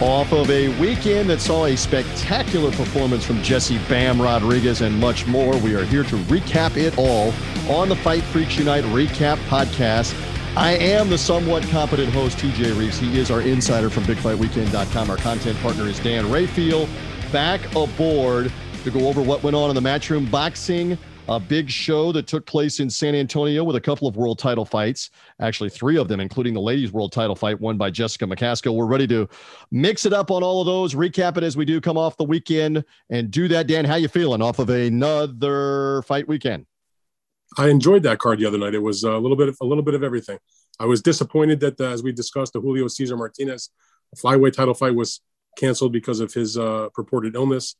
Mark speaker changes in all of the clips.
Speaker 1: off of a weekend that saw a spectacular performance from Jesse Bam Rodriguez and much more. We are here to recap it all on the Fight Freaks Unite Recap podcast. I am the somewhat competent host, TJ Reeves. He is our insider from BigFightWeekend.com. Our content partner is Dan Rafael. Back aboard to go over what went on in the Matchroom Boxing a big show that took place in San Antonio with a couple of world title fights, actually three of them, including the ladies' world title fight won by Jessica McCaskill. We're ready to mix it up on all of those, recap it as we do come off the weekend, and do that. Dan, how you feeling off of another fight weekend?
Speaker 2: I enjoyed that card the other night. It was a little bit of a little bit of everything. I was disappointed that, uh, as we discussed, the Julio Cesar Martinez flyweight title fight was canceled because of his uh, purported illness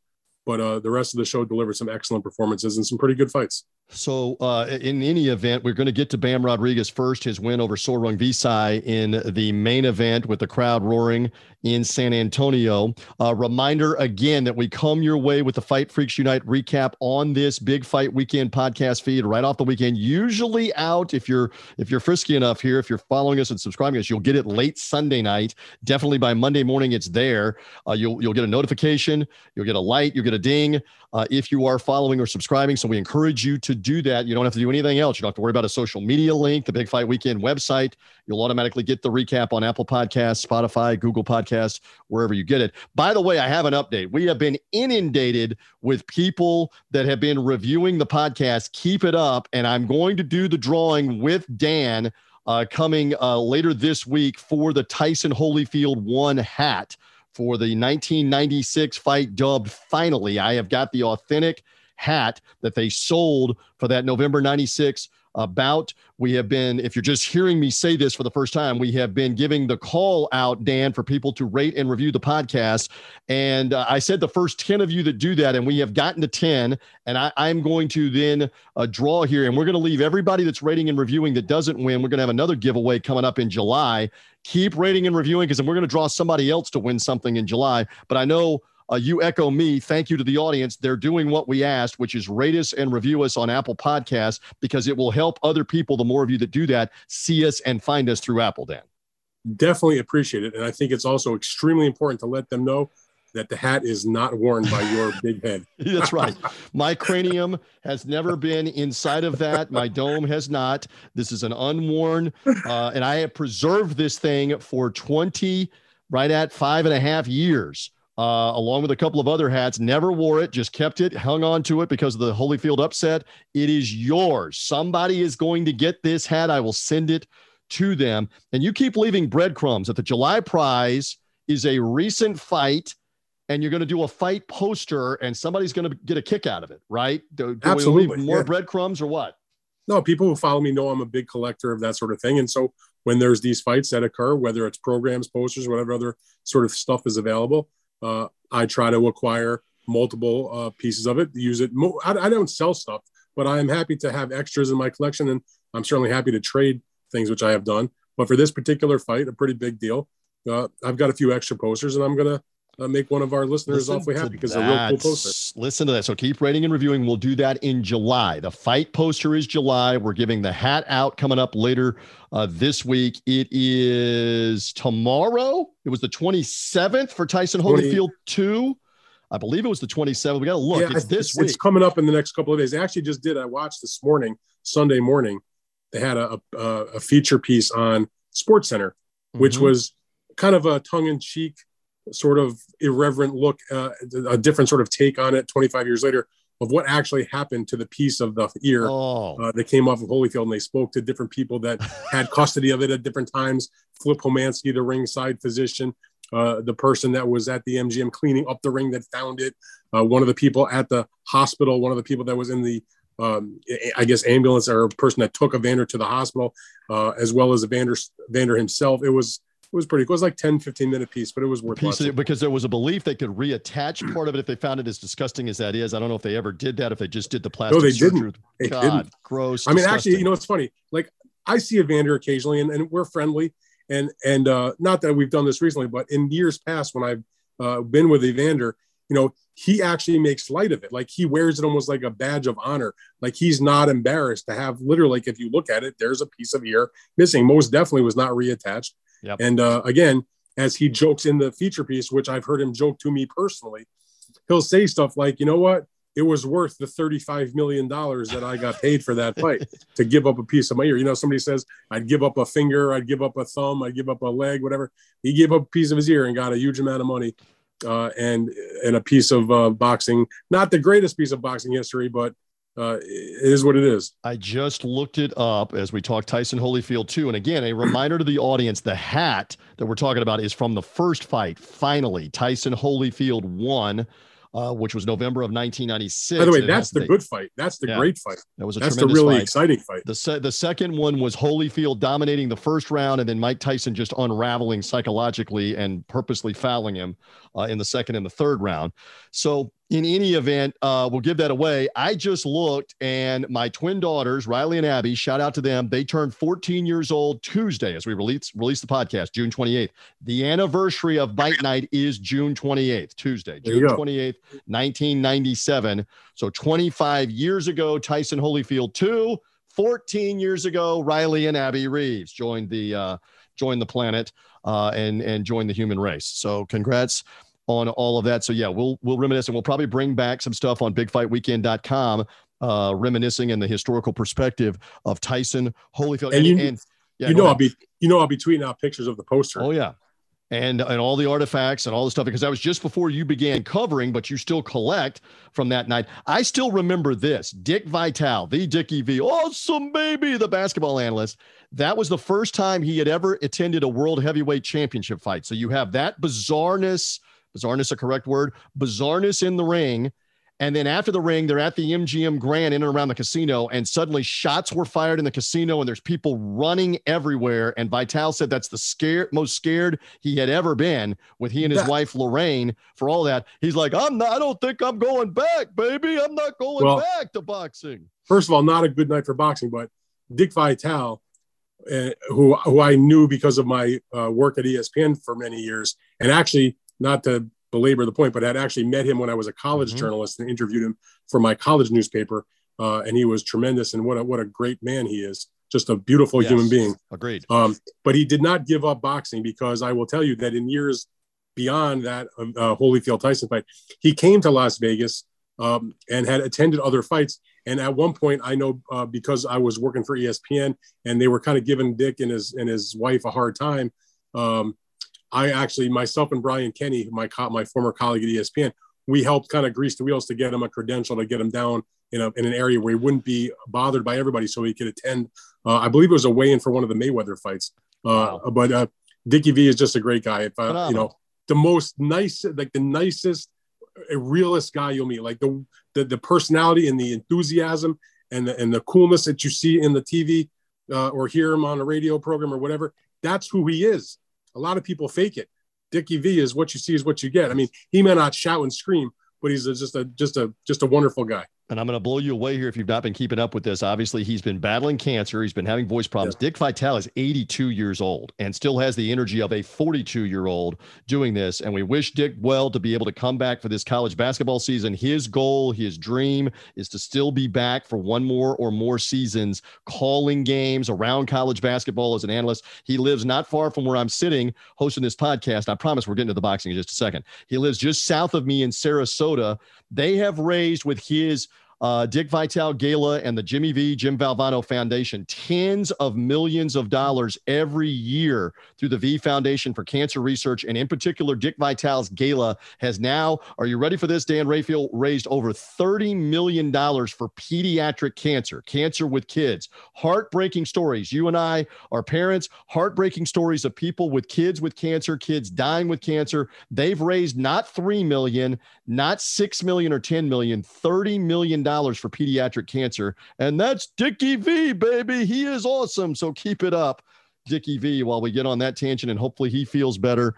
Speaker 2: but uh, the rest of the show delivered some excellent performances and some pretty good fights.
Speaker 1: So, uh, in any event, we're going to get to Bam Rodriguez first, his win over Sor Rungvisai in the main event with the crowd roaring in San Antonio. Uh, reminder again that we come your way with the Fight Freaks Unite recap on this Big Fight Weekend podcast feed right off the weekend. Usually out if you're if you're frisky enough here, if you're following us and subscribing us, you'll get it late Sunday night. Definitely by Monday morning, it's there. Uh, you'll you'll get a notification, you'll get a light, you'll get a ding uh, if you are following or subscribing. So we encourage you to do that. You don't have to do anything else. You don't have to worry about a social media link, the Big Fight Weekend website. You'll automatically get the recap on Apple Podcasts, Spotify, Google Podcasts, wherever you get it. By the way, I have an update. We have been inundated with people that have been reviewing the podcast. Keep it up. And I'm going to do the drawing with Dan. Uh, coming uh, later this week for the Tyson Holyfield one hat for the 1996 fight dubbed Finally. I have got the authentic hat that they sold for that November 96 about. We have been, if you're just hearing me say this for the first time, we have been giving the call out, Dan, for people to rate and review the podcast. And uh, I said the first 10 of you that do that, and we have gotten to 10. And I, am going to then uh, draw here, and we're going to leave everybody that's rating and reviewing that doesn't win. We're going to have another giveaway coming up in July. Keep rating and reviewing because we're going to draw somebody else to win something in July. But I know uh, you echo me. Thank you to the audience. They're doing what we asked, which is rate us and review us on Apple Podcasts because it will help other people. The more of you that do that, see us and find us through Apple, Dan.
Speaker 2: Definitely appreciate it. And I think it's also extremely important to let them know that the hat is not worn by your big head.
Speaker 1: That's right. My cranium has never been inside of that. My dome has not. This is an unworn, uh, and I have preserved this thing for 20, right at five and a half years uh, along with a couple of other hats. Never wore it, just kept it, hung on to it because of the Holyfield upset. It is yours. Somebody is going to get this hat. I will send it to them. And you keep leaving breadcrumbs that the July prize is a recent fight. And you're going to do a fight poster, and somebody's going to get a kick out of it, right? Do,
Speaker 2: Absolutely.
Speaker 1: more
Speaker 2: yeah.
Speaker 1: breadcrumbs or what?
Speaker 2: No, people who follow me know I'm a big collector of that sort of thing. And so when there's these fights that occur, whether it's programs, posters, whatever other sort of stuff is available, uh, I try to acquire multiple uh, pieces of it, use it. Mo- I, I, don't sell stuff, but I am happy to have extras in my collection, and I'm certainly happy to trade things, which I have done. But for this particular fight, a pretty big deal. Uh, I've got a few extra posters, and I'm gonna uh, make one of our listeners Listen awfully happy because a real cool poster.
Speaker 1: Listen to that. So keep rating and reviewing. We'll do that in July. The fight poster is July. We're giving the hat out coming up later uh, this week. It is tomorrow. It was the 27th for Tyson 20, Holyfield 2. I believe it was the 27th. We got to look. Yeah, it's this
Speaker 2: it's,
Speaker 1: week.
Speaker 2: It's coming up in the next couple of days. I actually just did. I watched this morning, Sunday morning. They had a, a, a feature piece on Sports Center, which mm-hmm. was kind of a tongue in cheek sort of irreverent look, uh, a different sort of take on it 25 years later of what actually happened to the piece of the ear oh. uh, that came off of Holyfield. And they spoke to different people that had custody of it at different times. Flip Homansky, the ringside physician, uh, the person that was at the MGM cleaning up the ring that found it, uh, one of the people at the hospital, one of the people that was in the um, I guess ambulance or person that took Evander to the hospital, uh, as well as Evander Evander himself. It was it was pretty cool. It was like 10, 15 minute piece, but it was worth piece
Speaker 1: it because there was a belief they could reattach part of it if they found it as disgusting as that is. I don't know if they ever did that, if they just did the plastic.
Speaker 2: No, they surgery. didn't. They
Speaker 1: God,
Speaker 2: didn't.
Speaker 1: gross.
Speaker 2: I mean, actually, you know, it's funny. Like I see Evander occasionally and, and we're friendly and, and uh, not that we've done this recently, but in years past when I've uh, been with Evander, you know, he actually makes light of it. Like he wears it almost like a badge of honor. Like he's not embarrassed to have literally, like if you look at it, there's a piece of ear missing. Most definitely was not reattached. Yep. And uh, again, as he jokes in the feature piece, which I've heard him joke to me personally, he'll say stuff like, you know what? It was worth the $35 million that I got paid for that fight to give up a piece of my ear. You know, somebody says, I'd give up a finger, I'd give up a thumb, I'd give up a leg, whatever. He gave up a piece of his ear and got a huge amount of money uh, and and a piece of uh, boxing. Not the greatest piece of boxing history, but uh, it is what it is.
Speaker 1: I just looked it up as we talk Tyson Holyfield too. And again, a reminder to the audience: the hat that we're talking about is from the first fight. Finally, Tyson Holyfield won uh, which was November of 1996.
Speaker 2: By the way, that's the good fight. That's the yeah, great fight.
Speaker 1: That was a
Speaker 2: that's
Speaker 1: the
Speaker 2: really
Speaker 1: fight.
Speaker 2: exciting fight.
Speaker 1: The se- the second one was Holyfield dominating the first round, and then Mike Tyson just unraveling psychologically and purposely fouling him uh, in the second and the third round. So in any event, uh, we'll give that away. I just looked, and my twin daughters, Riley and Abby, shout out to them. They turned 14 years old Tuesday as we release release the podcast, June 28th. The anniversary of Bite Night is June 28th, Tuesday, June 28th, 1997. So 25 years ago, Tyson Holyfield two. 14 years ago, Riley and Abby Reeves joined the uh, joined the planet uh, and and joined the human race. So congrats on all of that. So yeah, we'll we'll reminisce and we'll probably bring back some stuff on bigfightweekend.com, uh, reminiscing in the historical perspective of Tyson Holyfield.
Speaker 2: And, you, and, yeah, you know. I'll be you know I'll be tweeting out pictures of the poster.
Speaker 1: Oh yeah. And, and all the artifacts and all the stuff because that was just before you began covering, but you still collect from that night. I still remember this Dick Vitale, the Dickie V, awesome baby, the basketball analyst. That was the first time he had ever attended a world heavyweight championship fight. So you have that bizarreness bizarreness a correct word. Bizarreness in the ring. And then after the ring they're at the mgm grand in and around the casino and suddenly shots were fired in the casino and there's people running everywhere. And Vitale said that's the scared most scared he had ever been with he and his wife lorraine for all that. He's like i'm not i don't think i'm going back baby. I'm not going well, back to boxing.
Speaker 2: first of all not a good night for boxing but dick Vitale, uh, who who I knew because of my uh, work at ESPN for many years, and actually not to belabor the point, but I'd actually met him when I was a college mm-hmm. journalist and interviewed him for my college newspaper. Uh, and he was tremendous. And what a, what a great man he is. Just a beautiful yes. human being.
Speaker 1: Agreed.
Speaker 2: Um, but he did not give up boxing because I will tell you that in years beyond that uh, Holyfield Tyson fight, he came to Las Vegas um, and had attended other fights. And at one point, I know uh, because I was working for ESPN and they were kind of giving Dick and his and his wife a hard time. Um, I actually, myself and Brian Kenny, my co- my former colleague at ESPN, we helped kind of grease the wheels to get him a credential to get him down in, a, in an area where he wouldn't be bothered by everybody, so he could attend. Uh, I believe it was a weigh-in for one of the Mayweather fights. Uh, wow. But uh, Dickie V is just a great guy. If uh, you know, the most nice, like the nicest, realist guy you'll meet. Like the, the the personality and the enthusiasm and the and the coolness that you see in the TV uh, or hear him on a radio program or whatever. That's who he is. A lot of people fake it. Dickie V is what you see is what you get. I mean, he may not shout and scream, but he's just a just a just a wonderful guy
Speaker 1: and I'm going to blow you away here if you've not been keeping up with this. Obviously, he's been battling cancer. He's been having voice problems. Yeah. Dick Vitale is 82 years old and still has the energy of a 42 year old doing this. And we wish Dick well to be able to come back for this college basketball season. His goal, his dream is to still be back for one more or more seasons calling games around college basketball as an analyst. He lives not far from where I'm sitting hosting this podcast. I promise we're getting to the boxing in just a second. He lives just south of me in Sarasota. They have raised with his uh, Dick Vitale Gala and the Jimmy V. Jim Valvano Foundation, tens of millions of dollars every year through the V Foundation for Cancer Research. And in particular, Dick Vitale's Gala has now, are you ready for this? Dan Rafael raised over $30 million for pediatric cancer, cancer with kids. Heartbreaking stories. You and I are parents, heartbreaking stories of people with kids with cancer, kids dying with cancer. They've raised not 3 million, not 6 million or 10 million, 30 million for pediatric cancer. And that's Dickie V, baby. He is awesome. So keep it up, Dickie V, while we get on that tangent and hopefully he feels better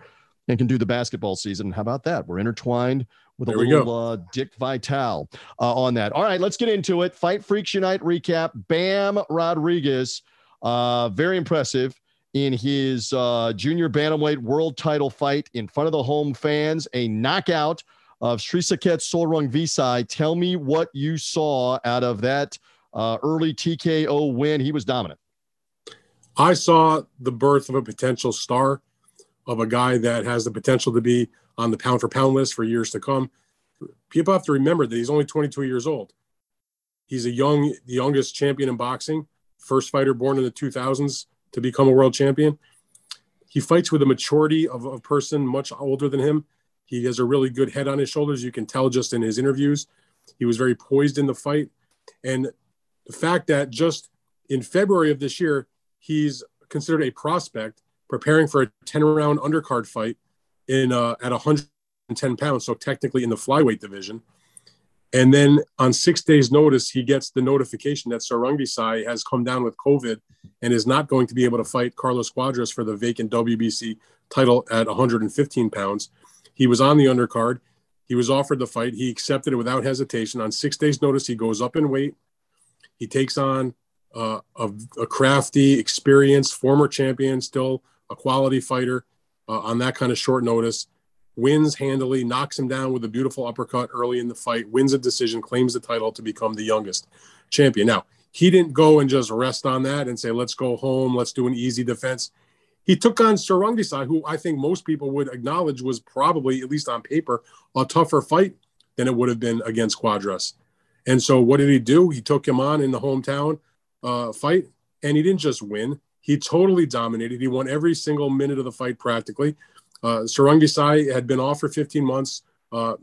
Speaker 1: and can do the basketball season. How about that? We're intertwined with there a little uh, Dick Vitale uh, on that. All right, let's get into it. Fight Freaks Unite recap. Bam Rodriguez, uh, very impressive in his uh, junior bantamweight world title fight in front of the home fans. A knockout of Srisaket Sor Rungvisai. Tell me what you saw out of that uh, early TKO win. He was dominant.
Speaker 2: I saw the birth of a potential star. of a guy that has the potential to be on the pound for pound list for years to come. People have to remember that he's only 22 years old. He's a young, the youngest champion in boxing, first fighter born in the 2000s to become a world champion. He fights with a maturity of a person much older than him. He has a really good head on his shoulders. You can tell just in his interviews. He was very poised in the fight. And the fact that just in February of this year, he's considered a prospect preparing for a 10 round undercard fight in uh, at 110 pounds. So technically in the flyweight division. And then on six days' notice, he gets the notification that Sor Rungvisai has come down with COVID and is not going to be able to fight Carlos Cuadras for the vacant WBC title at 115 pounds. He was on the undercard. He was offered the fight. He accepted it without hesitation. On six days' notice, he goes up in weight. He takes on uh, a, a, crafty, experienced former champion, still a quality fighter uh, on that kind of short notice wins handily, knocks him down with a beautiful uppercut early in the fight, wins a decision, claims the title to become the youngest champion. Now, he didn't go and just rest on that and say, let's go home, let's do an easy defense. He took on Sor Rungvisai, who I think most people would acknowledge was probably, at least on paper, a tougher fight than it would have been against Cuadras. And so, what did he do? He took him on in the hometown uh, fight, and he didn't just win. He totally dominated. He won every single minute of the fight practically. Uh, Sor Rungvisai had been off for 15 months. Uh,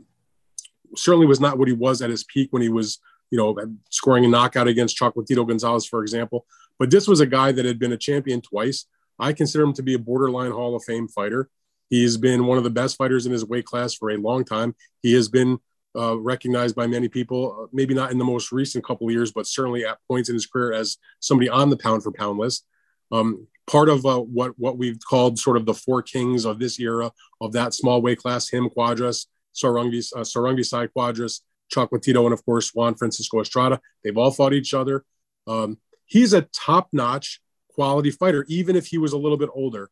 Speaker 2: certainly was not what he was at his peak when he was, you know, scoring a knockout against Chocolatito Gonzalez, for example. But this was a guy that had been a champion twice. I consider him to be a borderline Hall of Fame fighter. He's been one of the best fighters in his weight class for a long time. He has been uh, recognized by many people, uh, maybe not in the most recent couple of years, but certainly at points in his career as somebody on the pound for pound list. Um, part of uh, what what we've called sort of the four kings of this era of that small weight class: him, Cuadras, Sor Rungvisai, uh, Sor Rungvisai Cuadras, Chocolatito, and of course Juan Francisco Estrada. They've all fought each other. Um, he's a top-notch quality fighter, even if he was a little bit older.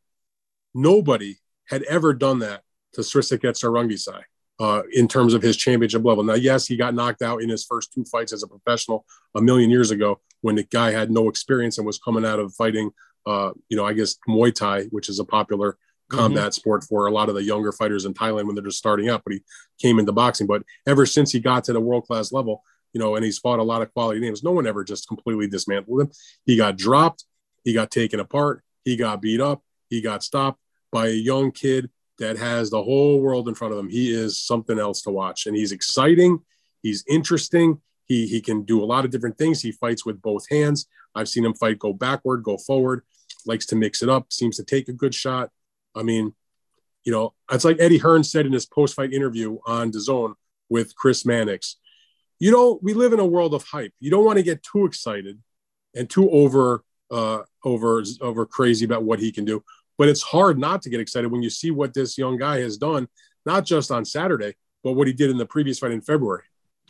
Speaker 2: Nobody had ever done that to Srisaket Sor Rungvisai uh, in terms of his championship level. Now, yes, he got knocked out in his first two fights as a professional a million years ago when the guy had no experience and was coming out of fighting uh, you know, I guess Muay Thai, which is a popular mm-hmm. combat mm-hmm. sport for a lot of the younger fighters in Thailand when they're just starting out. But he came into boxing. But ever since he got to the world class level, you know, and he's fought a lot of quality names, no one ever just completely dismantled him. He got dropped, he got taken apart, he got beat up, he got stopped by a young kid that has the whole world in front of him. He is something else to watch, and he's exciting. He's interesting. He he can do a lot of different things. He fights with both hands. I've seen him fight go backward, go forward likes to mix it up, seems to take a good shot. I mean, you know, it's like Eddie Hearn said in his post-fight interview on DAZN with Chris Mannix. You know, we live in a world of hype. You don't want to get too excited and too over uh, over over crazy about what he can do. But it's hard not to get excited when you see what this young guy has done, not just on Saturday, but what he did in the previous fight in February.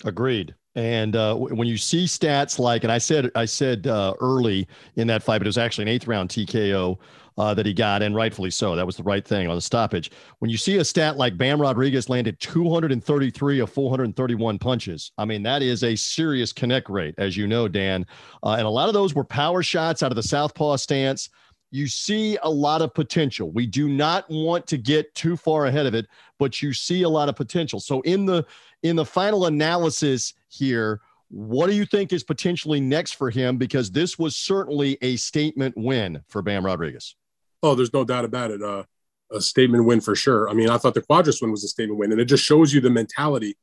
Speaker 1: Agreed. And uh, when you see stats like, and I said, I said uh, early in that fight, but it was actually an eighth round TKO uh, that he got, and rightfully so. That was the right thing on the stoppage. When you see a stat like Bam Rodriguez landed 233 of 431 punches, I mean that is a serious connect rate, as you know, Dan. Uh, and a lot of those were power shots out of the southpaw stance you see a lot of potential. We do not want to get too far ahead of it, but you see a lot of potential. So in the in the final analysis here, what do you think is potentially next for him? Because this was certainly a statement win for Bam Rodriguez.
Speaker 2: Oh, there's no doubt about it. Uh, a statement win for sure. I mean, I thought the Cuadras win was a statement win, and it just shows you the mentality.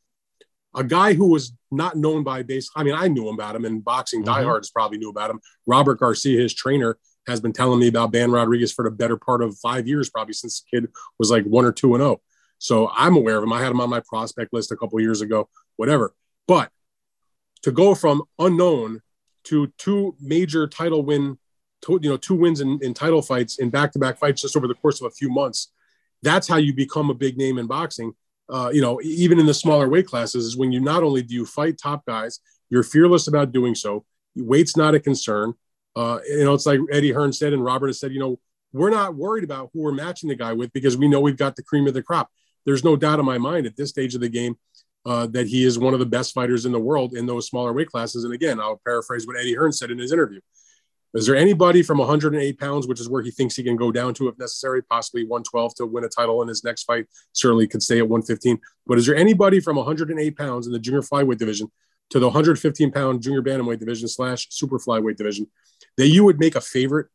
Speaker 2: A guy who was not known by base. I mean, I knew about him, and boxing mm-hmm. diehards probably knew about him. Robert Garcia, his trainer, has been telling me about Bam Rodriguez for the better part of five years, probably since the kid was like one or two and zero. Oh. So I'm aware of him. I had him on my prospect list a couple years ago, whatever. But to go from unknown to two major title win, you know, two wins in, in title fights in back-to-back fights just over the course of a few months, that's how you become a big name in boxing. Uh, you know, even in the smaller weight classes, is when you not only do you fight top guys, you're fearless about doing so. Weight's not a concern. Uh, you know, it's like Eddie Hearn said, and Robert has said, you know, we're not worried about who we're matching the guy with because we know we've got the cream of the crop there's no doubt in my mind at this stage of the game uh, that he is one of the best fighters in the world in those smaller weight classes. And again, I'll paraphrase what Eddie Hearn said in his interview. Is there anybody from 108 pounds, which is where he thinks he can go down to if necessary, possibly 112 to win a title in his next fight? Certainly could stay at 115. But is there anybody from 108 pounds in the junior flyweight division to the 115 pound junior bantamweight division slash super flyweight division that you would make a favorite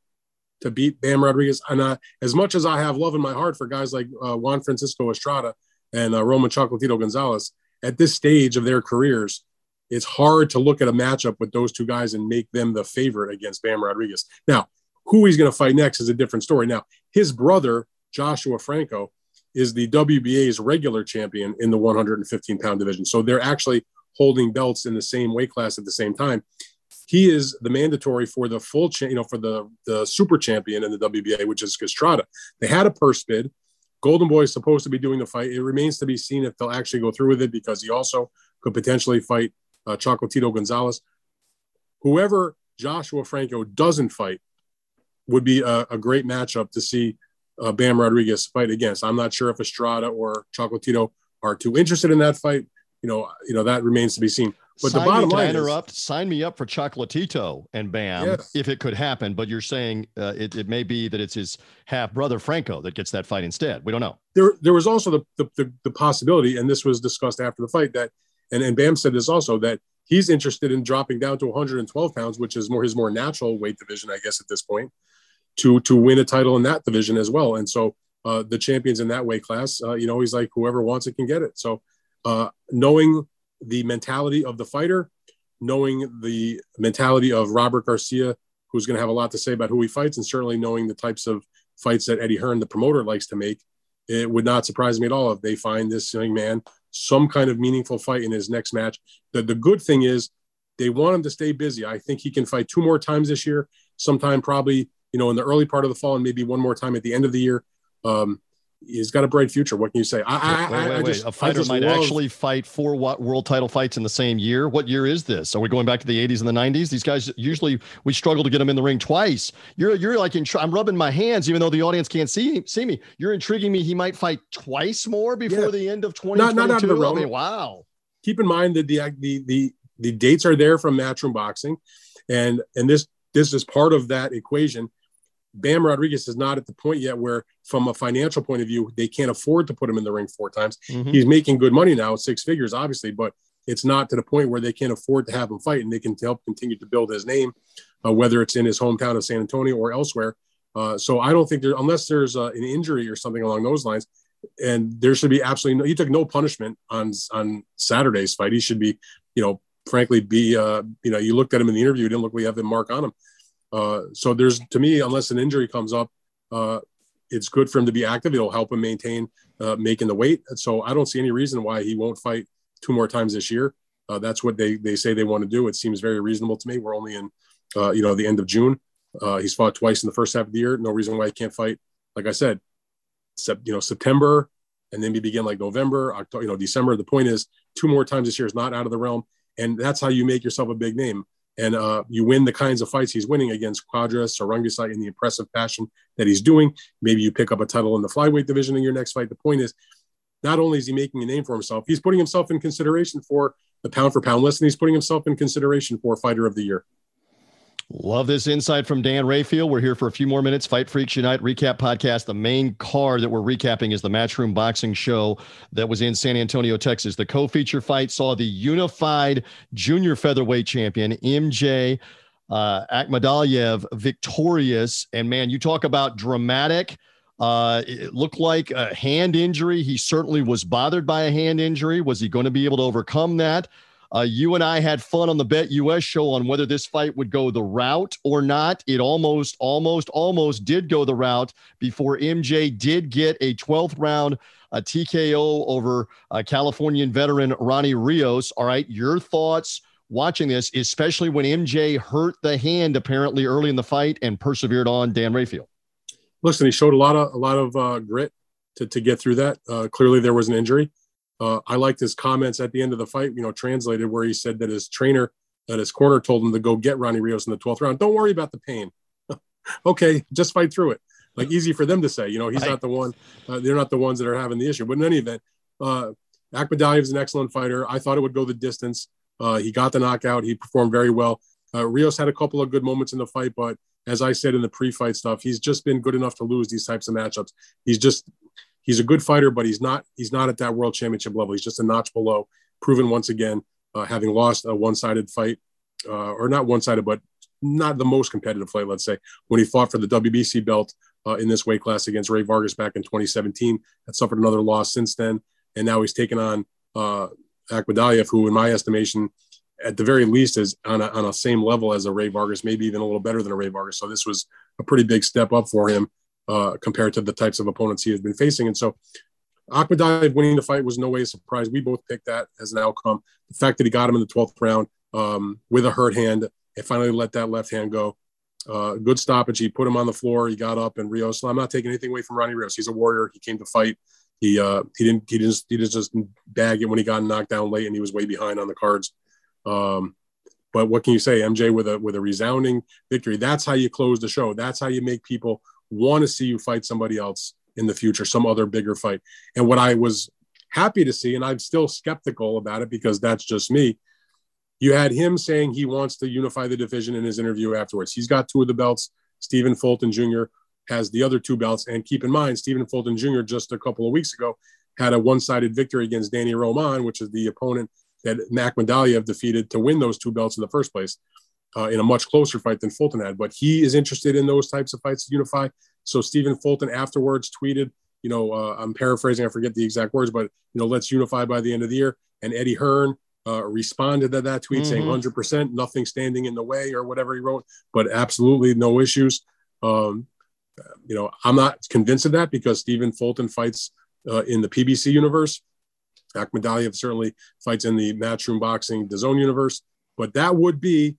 Speaker 2: to beat Bam Rodriguez? And uh, as much as I have love in my heart for guys like uh, Juan Francisco Estrada and uh, Roman Chocolatito Gonzalez, at this stage of their careers, it's hard to look at a matchup with those two guys and make them the favorite against Bam Rodriguez. Now, who he's going to fight next is a different story. Now, his brother, Joshua Franco, is the WBA's regular champion in the 115 pound division. So they're actually holding belts in the same weight class at the same time. He is the mandatory for the full, cha- you know, for the the super champion in the WBA, which is Estrada. They had a purse bid. Golden Boy is supposed to be doing the fight. It remains to be seen if they'll actually go through with it because he also could potentially fight uh, Chocolatito Gonzalez. Whoever Joshua Franco doesn't fight would be a, a great matchup to see uh, Bam Rodriguez fight against. I'm not sure if Estrada or Chocolatito are too interested in that fight. You know, you know that remains to be seen.
Speaker 1: But sign the bottom line interrupt. Is, sign me up for Chocolatito and Bam yes. if it could happen. But you're saying uh, it, it may be that it's his half brother Franco that gets that fight instead. We don't know.
Speaker 2: There, there was also the, the, the, the possibility, and this was discussed after the fight, that and, and Bam said this also that he's interested in dropping down to 112 pounds, which is more his more natural weight division, I guess, at this point, to to win a title in that division as well. And so uh, the champions in that weight class, uh, you know, he's like whoever wants it can get it. So uh, knowing the mentality of the fighter, knowing the mentality of Robert Garcia, who's going to have a lot to say about who he fights, and certainly knowing the types of fights that Eddie Hearn, the promoter, likes to make, it would not surprise me at all if they find this young man some kind of meaningful fight in his next match. The, the good thing is they want him to stay busy. I think he can fight two more times this year, sometime probably, you know, in the early part of the fall and maybe one more time at the end of the year. Um, he's got a bright future. What can you say? I,
Speaker 1: wait, wait, I, I just, a fighter might love... actually fight four world title fights in the same year. What year is this? Are we going back to the 80s and the 90s? These guys usually we struggle to get them in the ring twice. You're you're like in, I'm rubbing my hands, even though the audience can't see see me. You're intriguing me. He might fight twice more before yeah. the end of 2022. Not, not out of the realm. I mean, wow.
Speaker 2: Keep in mind that the the the the dates are there from Matchroom Boxing, and and this this is part of that equation Bam Rodriguez is not at the point yet where, from a financial point of view, they can't afford to put him in the ring four times. Mm-hmm. He's making good money now, six figures, obviously, but it's not to the point where they can't afford to have him fight and they can help continue to build his name, uh, whether it's in his hometown of San Antonio or elsewhere. Uh, so I don't think there, unless there's uh, an injury or something along those lines, and there should be absolutely no. He took no punishment on on Saturday's fight. He should be, you know, frankly, be, uh, you know, you looked at him in the interview, didn't look like he have a mark on him. Uh, so there's to me, unless an injury comes up, uh, it's good for him to be active. It'll help him maintain uh, making the weight. So I don't see any reason why he won't fight two more times this year. Uh, that's what they they say they want to do. It seems very reasonable to me. We're only in uh, you know the end of June. he's fought twice in the first half of the year. No reason why he can't fight. Like I said, sep- you know September and then we begin like November, October, you know December. The point is two more times this year is not out of the realm, and that's how you make yourself a big name and uh, you win the kinds of fights he's winning against Cuadras or Rungvisai in the impressive fashion that he's doing. Maybe you pick up a title in the flyweight division in your next fight. The point is, not only is he making a name for himself, he's putting himself in consideration for the pound for pound list, and he's putting himself in consideration for fighter of the year.
Speaker 1: Love this insight from Dan Rafael. We're here for a few more minutes. Fight Freaks Unite recap podcast. The main card that we're recapping is the Matchroom Boxing Show that was in San Antonio, Texas. The co feature fight saw the unified junior featherweight champion, MJ uh, victorious. And man, you talk about dramatic. Uh, it looked like a hand injury. He certainly was bothered by a hand injury. Was he going to be able to overcome that? Uh, you and I had fun on the Bet US show on whether this fight would go the route or not. It almost, almost, almost did go the route before MJ did get a 12th round a TKO over a Californian veteran Ronnie Rios. All right, your thoughts watching this, especially when MJ hurt the hand apparently early in the fight and persevered on Dan Rafael.
Speaker 2: Listen, he showed a lot of a lot of uh, grit to, to get through that. Uh, clearly, there was an injury. Uh, I liked his comments at the end of the fight, you know, translated where he said that his trainer at his corner told him to go get Ronnie Rios in the 12th round. Don't worry about the pain. okay, just fight through it. Like easy for them to say, you know, he's not the one, uh, they're not the ones that are having the issue. But in any event, uh, Akhmadaliev is an excellent fighter. I thought it would go the distance. Uh, he got the knockout. He performed very well. Uh, Rios had a couple of good moments in the fight, but as I said in the pre-fight stuff, he's just been good enough to lose these types of matchups. He's just he's a good fighter, but he's not he's not at that world championship level. He's just a notch below. Proven once again, uh, having lost a one-sided fight, uh, or not one-sided, but not the most competitive fight. Let's say when he fought for the WBC belt uh, in this weight class against Rey Vargas back in 2017, had suffered another loss since then, and now he's taken on uh, Akhmadaliev, who, in my estimation, at the very least, is on a, on a same level as a Rey Vargas, maybe even a little better than a Rey Vargas. So this was a pretty big step up for him uh, compared to the types of opponents he has been facing. And so Akhmadaliev winning the fight was no way a surprise. We both picked that as an outcome. The fact that he got him in the 12th round um, with a hurt hand and finally let that left hand go. Uh, good stoppage. He put him on the floor. He got up and Rios. So I'm not taking anything away from Ronnie Rios. He's a warrior. He came to fight. He uh, he didn't he just he didn't just bag it when he got knocked down late and he was way behind on the cards. Um, but what can you say, MJ, with a with a resounding victory? That's how you close the show. That's how you make people want to see you fight somebody else in the future, some other bigger fight. And what I was happy to see, and I'm still skeptical about it because that's just me. You had him saying he wants to unify the division in his interview afterwards. He's got two of the belts. Stephen Fulton Jr. has the other two belts. And keep in mind, Stephen Fulton Jr. just a couple of weeks ago had a one-sided victory against Danny Roman, which is the opponent that Mac Akhmadaliev defeated to win those two belts in the first place uh, in a much closer fight than Fulton had. But he is interested in those types of fights to unify. So Stephen Fulton afterwards tweeted, you know, uh, I'm paraphrasing, I forget the exact words, but, you know, let's unify by the end of the year. And Eddie Hearn uh, responded to that tweet mm-hmm. saying 100%, nothing standing in the way or whatever he wrote, but absolutely no issues. Um, you know, I'm not convinced of that because Stephen Fulton fights uh, in the PBC universe. Akhmadaliev certainly fights in the Matchroom Boxing DAZN universe, but that would be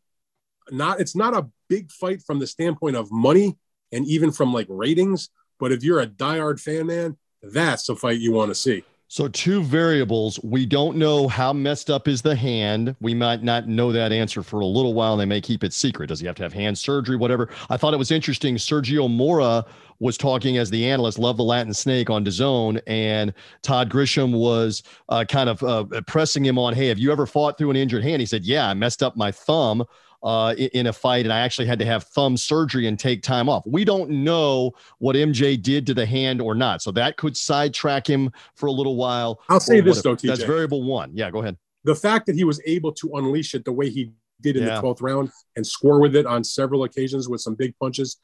Speaker 2: not. It's not a big fight from the standpoint of money and even from like ratings. But if you're a diehard fan, man, that's the fight you want to see.
Speaker 1: So, two variables. We don't know how messed up is the hand. We might not know that answer for a little while. They may keep it secret. Does he have to have hand surgery, whatever? I thought it was interesting. Sergio Mora was talking as the analyst, Love the Latin Snake on DAZN, and Todd Grisham was uh, kind of uh, pressing him on, hey, have you ever fought through an injured hand? He said, yeah, I messed up my thumb uh, in a fight, and I actually had to have thumb surgery and take time off. We don't know what MJ did to the hand or not, so that could sidetrack him for a little while.
Speaker 2: I'll say this though, TJ.
Speaker 1: That's variable one. Yeah, go ahead.
Speaker 2: The fact that he was able to unleash it the way he did in yeah. the 12th round and score with it on several occasions with some big punches.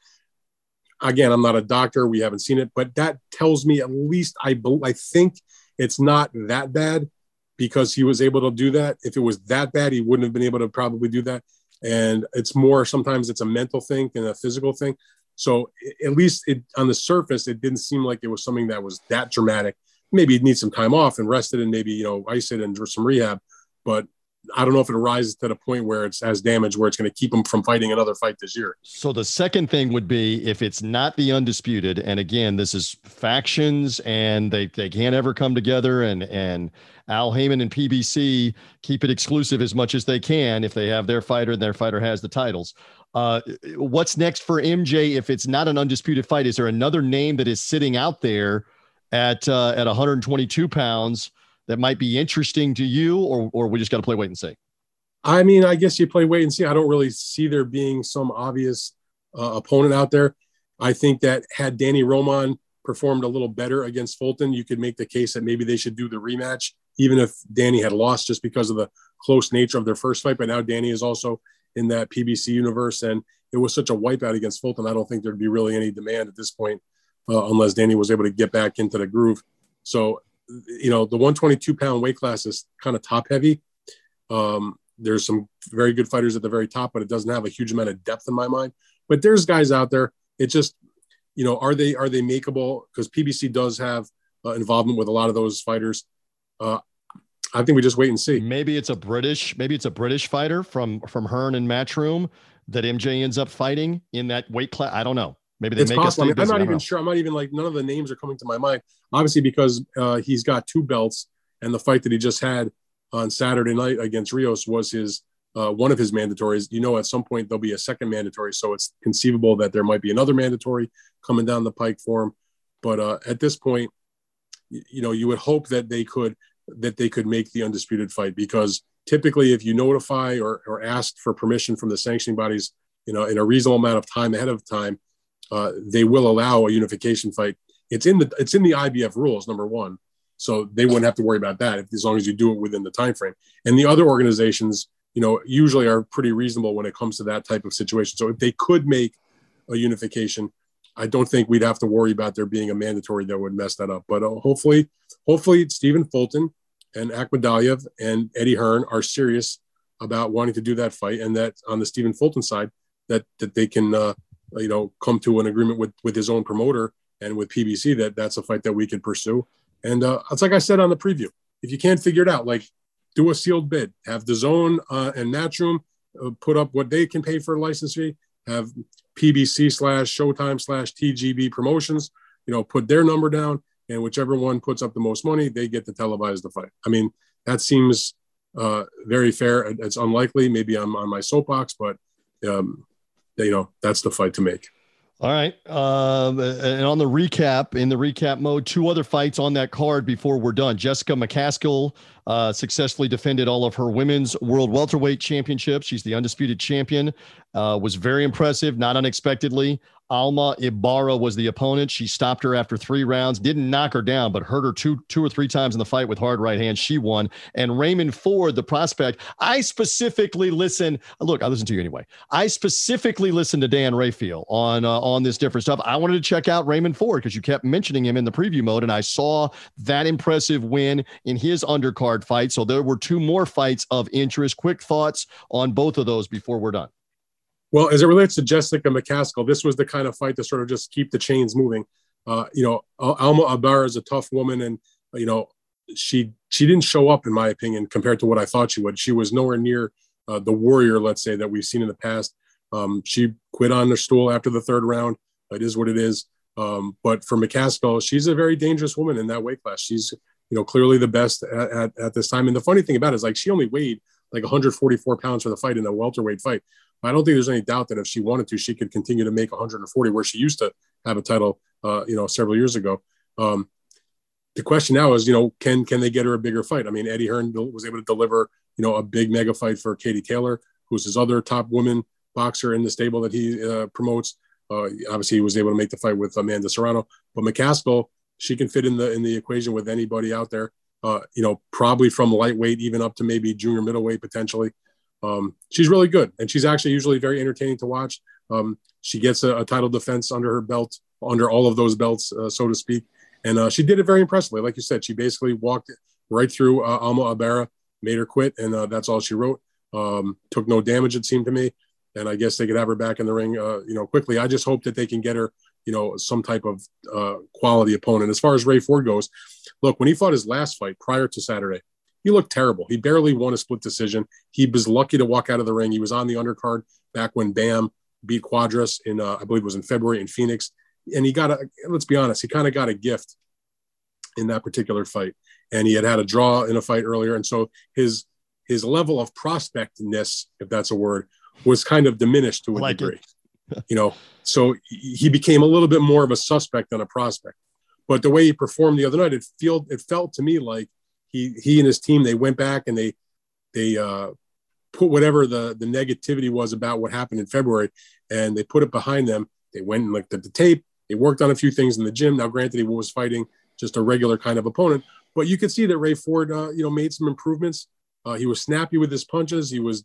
Speaker 2: Again, I'm not a doctor. We haven't seen it, but that tells me at least I I think it's not that bad because he was able to do that. If it was that bad, he wouldn't have been able to probably do that and it's more sometimes it's a mental thing and a physical thing. So at least it on the surface it didn't seem like it was something that was that dramatic. Maybe it needs some time off and rested and maybe you know ice it and do some rehab. But I don't know if it arises to the point where it's as damaged where it's going to keep him from fighting another fight this year.
Speaker 1: So the second thing would be if it's not the undisputed, and again, this is factions and they, they can't ever come together and and Al Haymon and PBC keep it exclusive as much as they can if they have their fighter and their fighter has the titles. Uh, what's next for MJ if it's not an undisputed fight? Is there another name that is sitting out there at uh, at 122 pounds that might be interesting to you, or or we just got to play wait and see?
Speaker 2: I mean, I guess you play wait and see. I don't really see there being some obvious uh, opponent out there. I think that had Danny Roman performed a little better against Fulton, you could make the case that maybe they should do the rematch even if Danny had lost just because of the close nature of their first fight. But now Danny is also in that PBC universe, and it was such a wipeout against Fulton. I don't think there'd be really any demand at this point, uh, unless Danny was able to get back into the groove. So, you know, the 122 pound weight class is kind of top heavy. Um, there's some very good fighters at the very top, but it doesn't have a huge amount of depth in my mind. But there's guys out there. It just, you know, are they are they makeable? Because PBC does have uh, involvement with a lot of those fighters. Uh, I think we just wait and see.
Speaker 1: Maybe it's a British, maybe it's a British fighter from from Hearn and Matchroom that MJ ends up fighting in that weight class. I don't know. Maybe they
Speaker 2: it's
Speaker 1: make
Speaker 2: possible.
Speaker 1: us. I
Speaker 2: am not even sure. I'm not even like none of the names are coming to my mind. Obviously, because uh, he's got two belts, and the fight that he just had on Saturday night against Rios was his uh, one of his mandatories. You know, at some point there'll be a second mandatory, so it's conceivable that there might be another mandatory coming down the pike for him. But uh, at this point, you know, you would hope that they could that they could make the undisputed fight because typically, if you notify or, or ask for permission from the sanctioning bodies, you know, in a reasonable amount of time ahead of time, uh, they will allow a unification fight. It's in the it's in the IBF rules, number one, so they wouldn't have to worry about that if, as long as you do it within the time frame. And the other organizations, you know, usually are pretty reasonable when it comes to that type of situation. So if they could make a unification, I don't think we'd have to worry about there being a mandatory that would mess that up. But uh, hopefully, hopefully Stephen Fulton and Akhmadaliev and Eddie Hearn are serious about wanting to do that fight, and that on the Stephen Fulton side, that that they can uh, you know come to an agreement with with his own promoter and with PBC that that's a fight that we could pursue. And uh, it's like I said on the preview, if you can't figure it out, like do a sealed bid, have DAZN uh, and Matchroom uh, put up what they can pay for a license fee, have PBC slash Showtime slash TGB promotions, you know, put their number down, and whichever one puts up the most money, they get to televise the fight. I mean, that seems uh, very fair. It's unlikely. Maybe I'm on my soapbox, but um, you know, that's the fight to make.
Speaker 1: All right. Um, and on the recap, in the recap mode, two other fights on that card before we're done. Jessica McCaskill uh, successfully defended all of her women's world welterweight championships. She's the undisputed champion. Uh, was very impressive, not unexpectedly. Alma Ibarra was the opponent. She stopped her after three rounds, didn't knock her down, but hurt her two, two or three times in the fight with hard right hand. She won. And Raymond Ford, the prospect, I specifically listen. Look, I listen to you anyway. I specifically listened to Dan Rafael on uh, on this different stuff. I wanted to check out Raymond Ford because you kept mentioning him in the preview mode, and I saw that impressive win in his undercard fight. So there were two more fights of interest. Quick thoughts on both of those before we're done.
Speaker 2: Well, as it relates to Jessica McCaskill, this was the kind of fight to sort of just keep the chains moving. Uh, you know, Alma Ibarra is a tough woman, and you know, she she didn't show up, in my opinion, compared to what I thought she would. She was nowhere near uh, the warrior, let's say, that we've seen in the past. Um, she quit on the stool after the third round. It is what it is. Um, but for McCaskill, she's a very dangerous woman in that weight class. She's you know clearly the best at, at, at this time. And the funny thing about it is, like, she only weighed like 144 pounds for the fight in a welterweight fight. I don't think there's any doubt that if she wanted to, she could continue to make 140 where she used to have a title, uh, you know, several years ago. Um, the question now is, you know, can can they get her a bigger fight? I mean, Eddie Hearn was able to deliver, you know, a big mega fight for Katie Taylor, who's his other top woman boxer in the stable that he uh, promotes. Uh, obviously, he was able to make the fight with Amanda Serrano, but McCaskill, she can fit in the in the equation with anybody out there. Uh, you know, probably from lightweight even up to maybe junior middleweight potentially. Um, she's really good, and she's actually usually very entertaining to watch. Um, she gets a, a, title defense under her belt, under all of those belts, uh, so to speak, and uh, she did it very impressively. Like you said, she basically walked right through uh, Alma Ibarra, made her quit, and uh, that's all she wrote. Um, took no damage, it seemed to me, and I guess they could have her back in the ring, uh, you know, quickly. I just hope that they can get her, you know, some type of uh, quality opponent. As far as Ray Ford goes, look, when he fought his last fight prior to Saturday, he looked terrible. He barely won a split decision. He was lucky to walk out of the ring. He was on the undercard back when Bam beat Cuadras in, uh, I believe it was in February in Phoenix. And he got a, let's be honest, he kind of got a gift in that particular fight. And he had had a draw in a fight earlier. And so his, his level of prospectness, if that's a word, was kind of diminished to a like degree. you know, so he became a little bit more of a suspect than a prospect. But the way he performed the other night, it felt it felt to me like he he and his team they went back and they they uh, put whatever the the negativity was about what happened in February and they put it behind them. They went and looked at the tape. They worked on a few things in the gym. Now, granted, he was fighting just a regular kind of opponent, but you could see that Ray Ford, uh, you know, made some improvements. Uh, he was snappy with his punches. He was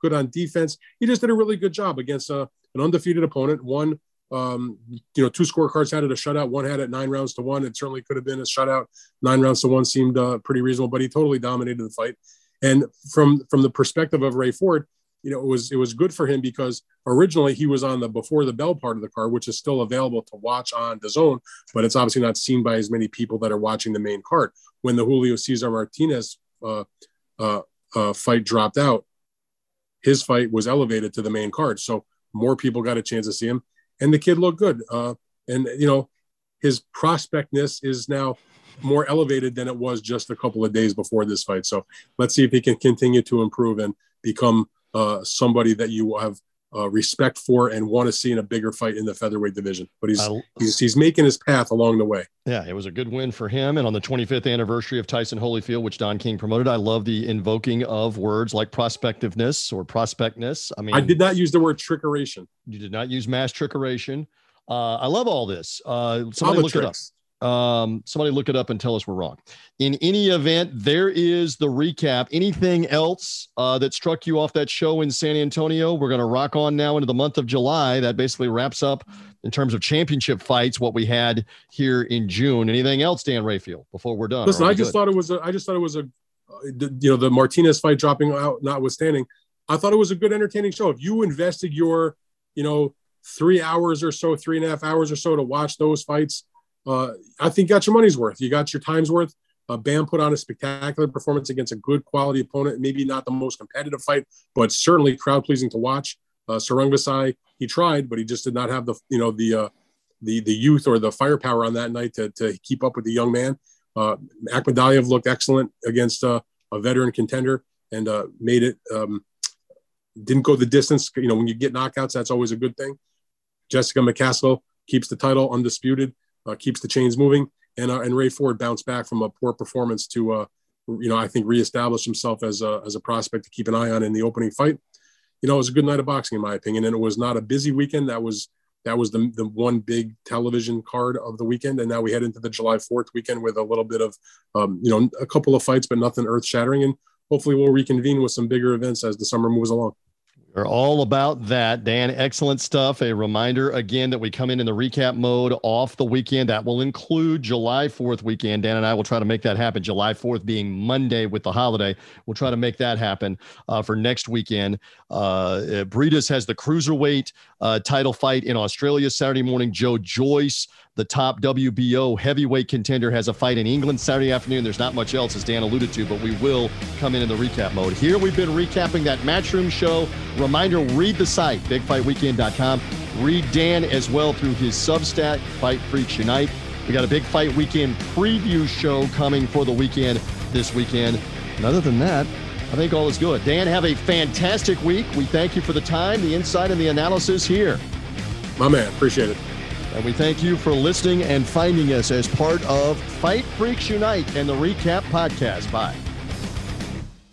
Speaker 2: good on defense. He just did a really good job against uh, an undefeated opponent. One um, you know, two scorecards had it a shutout. One had it nine rounds to one. It certainly could have been a shutout. Nine rounds to one seemed uh, pretty reasonable, but he totally dominated the fight. And from from the perspective of Ray Ford, you know, it was it was good for him because originally he was on the before the bell part of the card, which is still available to watch on DAZN, but it's obviously not seen by as many people that are watching the main card. When the Julio Cesar Martinez uh, uh, uh, fight dropped out, his fight was elevated to the main card, so more people got a chance to see him and the kid looked good. Uh, and you know, his prospectness is now more elevated than it was just a couple of days before this fight. So let's see if he can continue to improve and become uh, somebody that you have uh, respect for and want to see in a bigger fight in the featherweight division. But he's, I, he's he's making his path along the way.
Speaker 1: Yeah, it was a good win for him. And on the 25th anniversary of Tyson Holyfield, which Don King promoted, I love the invoking of words like prospectiveness or prospectness. I mean,
Speaker 2: I did not use the word trickeration.
Speaker 1: You did not use mass trickeration. Uh, I love all this. Uh, somebody look it up. Um, somebody look it up and tell us we're wrong. In any event, there is the recap. Anything else uh, that struck you off that show in San Antonio? We're going to rock on now into the month of July. That basically wraps up in terms of championship fights what we had here in June. Anything else, Dan Rafael, before we're done?
Speaker 2: Listen, I just good? thought it was. A, I just thought it was a, you know, the Martinez fight dropping out, notwithstanding. I thought it was a good, entertaining show. If you invested your, you know, three hours or so, three and a half hours or so to watch those fights uh, I think got your money's worth. You got your time's worth. Uh, Bam put on a spectacular performance against a good quality opponent. Maybe not the most competitive fight, but certainly crowd pleasing to watch. Uh, Sor Rungvisai, he tried, but he just did not have the you know the uh, the the youth or the firepower on that night to, to keep up with the young man. Uh, Akhmadaliev looked excellent against uh, a veteran contender and uh, made it. Um, didn't go the distance. You know, when you get knockouts, that's always a good thing. Jessica McCaskill keeps the title undisputed uh, keeps the chains moving. And uh, and Ray Ford bounced back from a poor performance to uh, you know I think reestablish himself as a as a prospect to keep an eye on in the opening fight. You know, it was a good night of boxing in my opinion, and it was not a busy weekend. That was that was the, the one big television card of the weekend and now we head into the july 4th weekend with a little bit of um, you know a couple of fights but nothing earth shattering and hopefully we'll reconvene with some bigger events as the summer moves along
Speaker 1: are all about that. Dan, excellent stuff. A reminder again that we come in in the recap mode off the weekend. That will include July 4th weekend. Dan and I will try to make that happen. July 4th being Monday with the holiday. We'll try to make that happen uh, for next weekend. Uh, Briedis has the cruiserweight uh, title fight in Australia Saturday morning. Joe Joyce the top WBO heavyweight contender has a fight in England Saturday afternoon. There's not much else, as Dan alluded to, but we will come in in the recap mode. Here we've been recapping that Matchroom show. Reminder read the site, bigfightweekend.com. Read Dan as well through his Substack, Fight Freaks Unite. We got a big fight weekend preview show coming for the weekend this weekend. And other than that, I think all is good. Dan, have a fantastic week. We thank you for the time, the insight, and the analysis here.
Speaker 2: My man, appreciate it.
Speaker 1: And we thank you for listening and finding us as part of Fight Freaks Unite and the Recap Podcast. Bye.